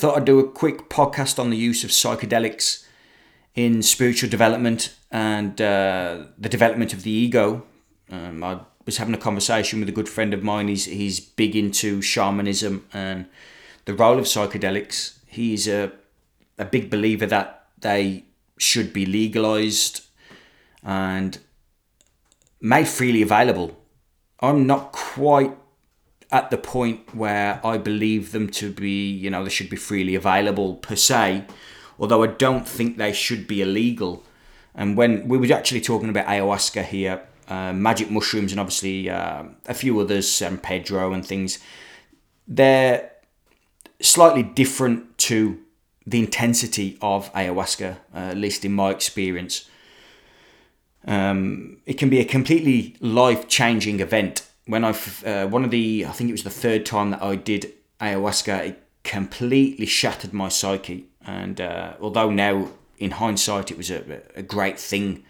thought I'd do a quick podcast on the use of psychedelics in spiritual development and uh, the development of the ego. Um, I was having a conversation with a good friend of mine. He's he's big into shamanism and the role of psychedelics. He's a a big believer that they should be legalized and made freely available. I'm not quite at the point where I believe them to be, you know, they should be freely available per se, although I don't think they should be illegal. And when we were actually talking about ayahuasca here, uh, magic mushrooms, and obviously uh, a few others, um, Pedro and things, they're slightly different to the intensity of ayahuasca, uh, at least in my experience. Um, it can be a completely life changing event when I uh, one of the I think it was the third time that I did ayahuasca, it completely shattered my psyche. And uh, although now in hindsight it was a, a great thing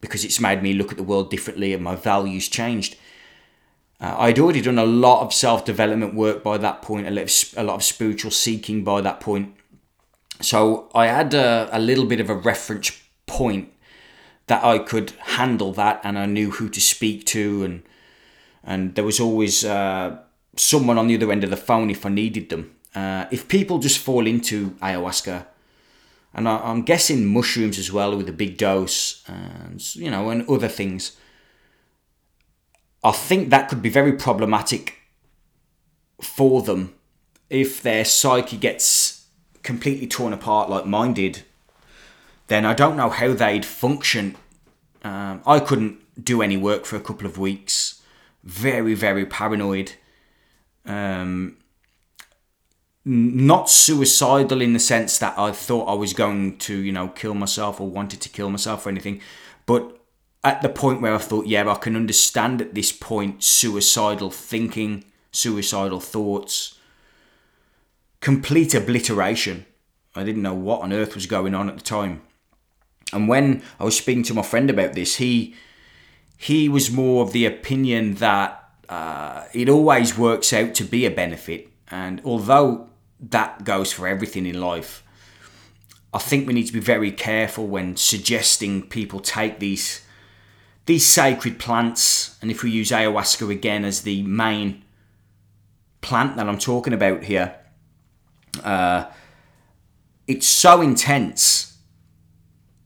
because it's made me look at the world differently and my values changed. Uh, I'd already done a lot of self development work by that point, a lot, of, a lot of spiritual seeking by that point. So I had a, a little bit of a reference point that I could handle that and I knew who to speak to and and there was always uh, someone on the other end of the phone if I needed them. Uh, if people just fall into ayahuasca, and I, am guessing mushrooms as well with a big dose, and you know, and other things, I think that could be very problematic for them if their psyche gets completely torn apart like mine did. Then I don't know how they'd function. Um, I couldn't do any work for a couple of weeks very, very paranoid. Um, not suicidal in the sense that I thought I was going to, you know, kill myself or wanted to kill myself or anything, but at the point where I thought, yeah, I can understand at this point suicidal thinking, suicidal thoughts, complete obliteration. I didn't know what on earth was going on at the time. And when I was speaking to my friend about this, he he was more of the opinion that uh, it always works out to be a benefit. And although that goes for everything in life, I think we need to be very careful when suggesting people take these these sacred plants. And if we use ayahuasca again as the main plant that I'm talking about here, uh, it's so intense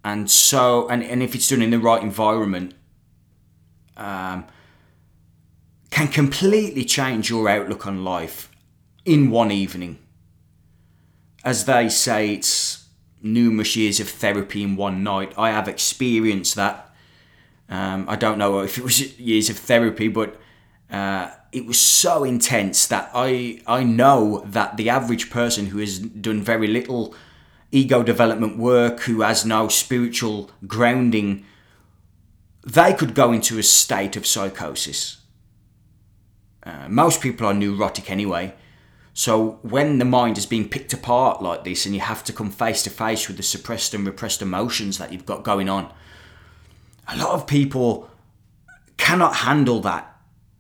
and so and, and if it's done in the right environment um, can completely change your outlook on life in one evening. As they say, it's numerous years of therapy in one night. I have experienced that. Um, I don't know if it was years of therapy, but uh, it was so intense that I I know that the average person who has done very little ego development work, who has no spiritual grounding, they could go into a state of psychosis. Uh, most people are neurotic anyway. So when the mind is being picked apart like this and you have to come face to face with the suppressed and repressed emotions that you've got going on, a lot of people cannot handle that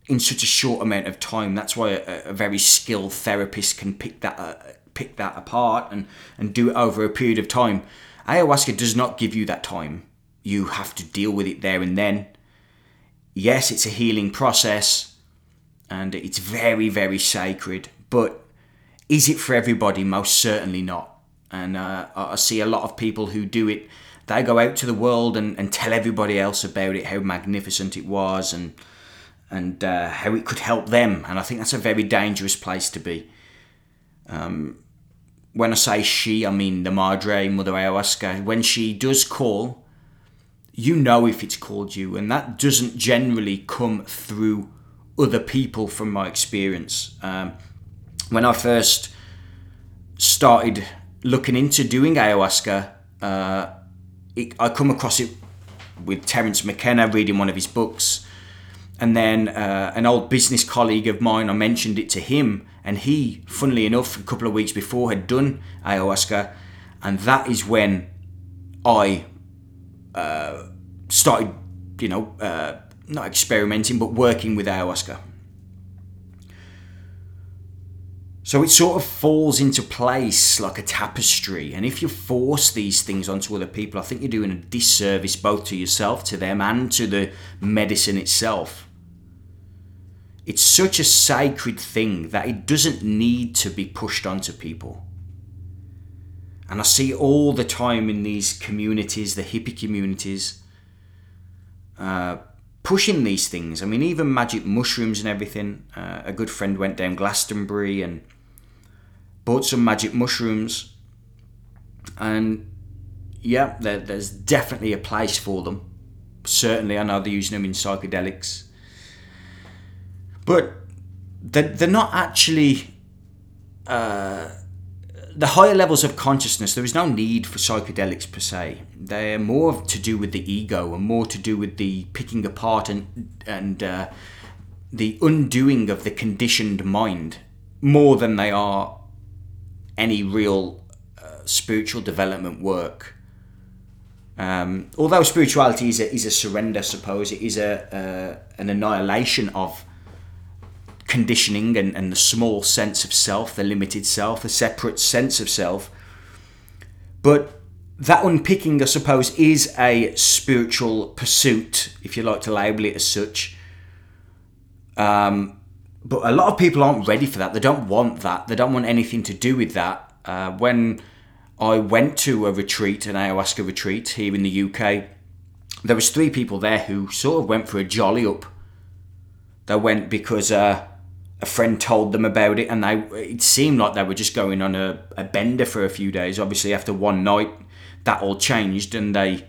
in such a short amount of time. That's why a, a very skilled therapist can pick that uh, pick that apart and, and do it over a period of time. Ayahuasca does not give you that time you have to deal with it there and then. Yes, it's a healing process and it's very, very sacred, but is it for everybody? Most certainly not. And uh, I see a lot of people who do it, they go out to the world and, and tell everybody else about it, how magnificent it was and and uh, how it could help them. And I think that's a very dangerous place to be. Um, when I say she, I mean the Madre, Mother Ayahuasca. When she does call, you know if it's called you, and that doesn't generally come through other people from my experience. Um, when I first started looking into doing ayahuasca, uh, it, I come across it with Terence McKenna reading one of his books, and then uh, an old business colleague of mine. I mentioned it to him, and he, funnily enough, a couple of weeks before had done ayahuasca, and that is when I uh, started, you know, uh, not experimenting, but working with ayahuasca. So it sort of falls into place like a tapestry. And if you force these things onto other people, I think you're doing a disservice both to yourself, to them, and to the medicine itself. It's such a sacred thing that it doesn't need to be pushed onto people. And I see all the time in these communities, the hippie communities, uh, pushing these things. I mean, even magic mushrooms and everything. Uh, a good friend went down Glastonbury and bought some magic mushrooms. And yeah, there, there's definitely a place for them. Certainly, I know they're using them in psychedelics. But they're, they're not actually. Uh, the higher levels of consciousness, there is no need for psychedelics per se. They're more to do with the ego and more to do with the picking apart and and uh, the undoing of the conditioned mind more than they are any real uh, spiritual development work. Um, although spirituality is a, is a surrender, I suppose it is a uh, an annihilation of conditioning and, and the small sense of self, the limited self, the separate sense of self. But that unpicking, I suppose, is a spiritual pursuit, if you like to label it as such. Um, but a lot of people aren't ready for that. They don't want that. They don't want anything to do with that. Uh, when I went to a retreat, an ayahuasca retreat here in the UK, there was three people there who sort of went for a jolly up. They went because uh, a friend told them about it, and they it seemed like they were just going on a, a bender for a few days. Obviously, after one night, that all changed, and they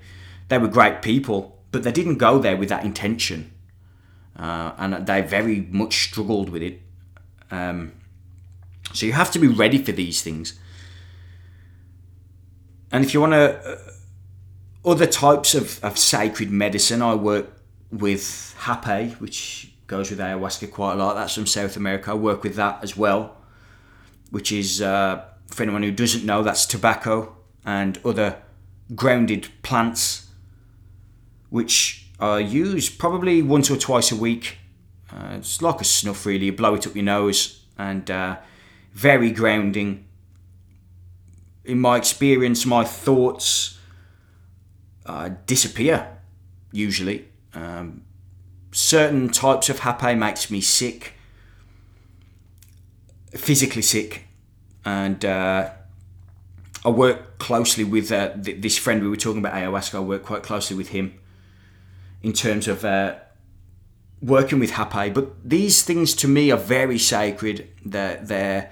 they were great people, but they didn't go there with that intention, uh, and they very much struggled with it. Um, so you have to be ready for these things, and if you want to. Uh, other types of, of sacred medicine, I work with Hape, which goes with ayahuasca quite a lot. That's from South America. I work with that as well, which is, uh, for anyone who doesn't know, that's tobacco and other grounded plants, which are used probably once or twice a week. Uh, it's like a snuff, really. You blow it up your nose and uh, very grounding. In my experience, my thoughts uh, disappear usually. Um, certain types of hape makes me sick, physically sick, and uh, I work closely with uh, th- this friend we were talking about ayahuasca. I work quite closely with him in terms of uh, working with hape. But these things to me are very sacred. They're, they're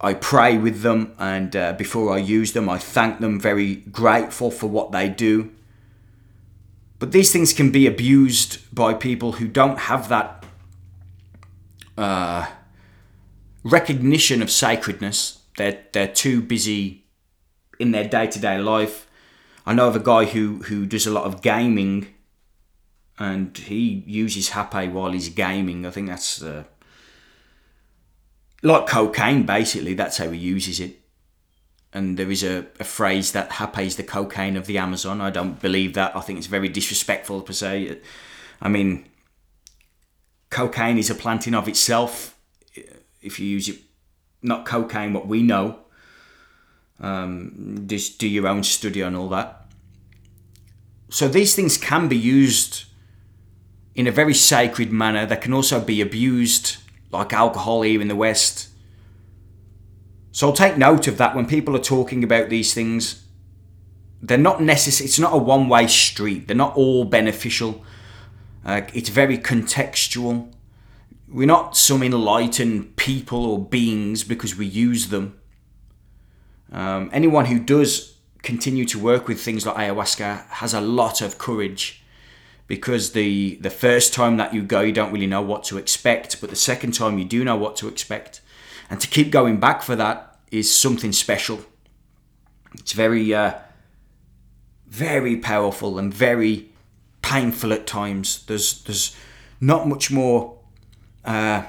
I pray with them, and uh, before I use them, I thank them. Very grateful for what they do. But these things can be abused by people who don't have that uh, recognition of sacredness. They're, they're too busy in their day to day life. I know of a guy who, who does a lot of gaming and he uses Hape while he's gaming. I think that's uh, like cocaine, basically. That's how he uses it and there is a, a phrase that Hape is the cocaine of the Amazon. I don't believe that. I think it's very disrespectful per se. I mean, cocaine is a plant in of itself. If you use it, not cocaine, what we know. Um, just do your own study on all that. So these things can be used in a very sacred manner. They can also be abused, like alcohol here in the West so take note of that when people are talking about these things. They're not necessary. It's not a one-way street. They're not all beneficial. Uh, it's very contextual. We're not some enlightened people or beings because we use them. Um, anyone who does continue to work with things like ayahuasca has a lot of courage because the the first time that you go you don't really know what to expect but the second time you do know what to expect and to keep going back for that is something special. It's very, uh, very powerful and very painful at times. There's there's not much more uh,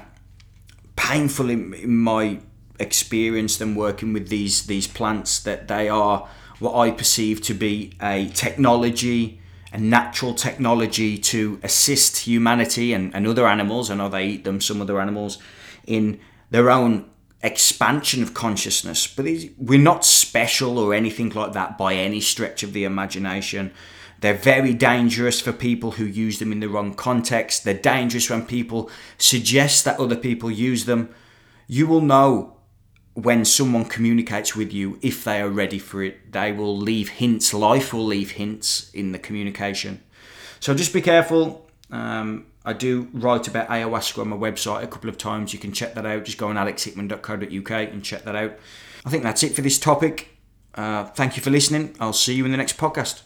painful in, in my experience than working with these these plants. That they are what I perceive to be a technology, a natural technology to assist humanity and, and other animals. I know they eat them, some other animals in their own expansion of consciousness. But we're not special or anything like that by any stretch of the imagination. They're very dangerous for people who use them in the wrong context. They're dangerous when people suggest that other people use them. You will know when someone communicates with you if they are ready for it. They will leave hints. Life will leave hints in the communication. So just be careful. Um, I do write about ayahuasca on my website a couple of times. You can check that out. Just go on alexhickman.co.uk and check that out. I think that's it for this topic. Uh, thank you for listening. I'll see you in the next podcast.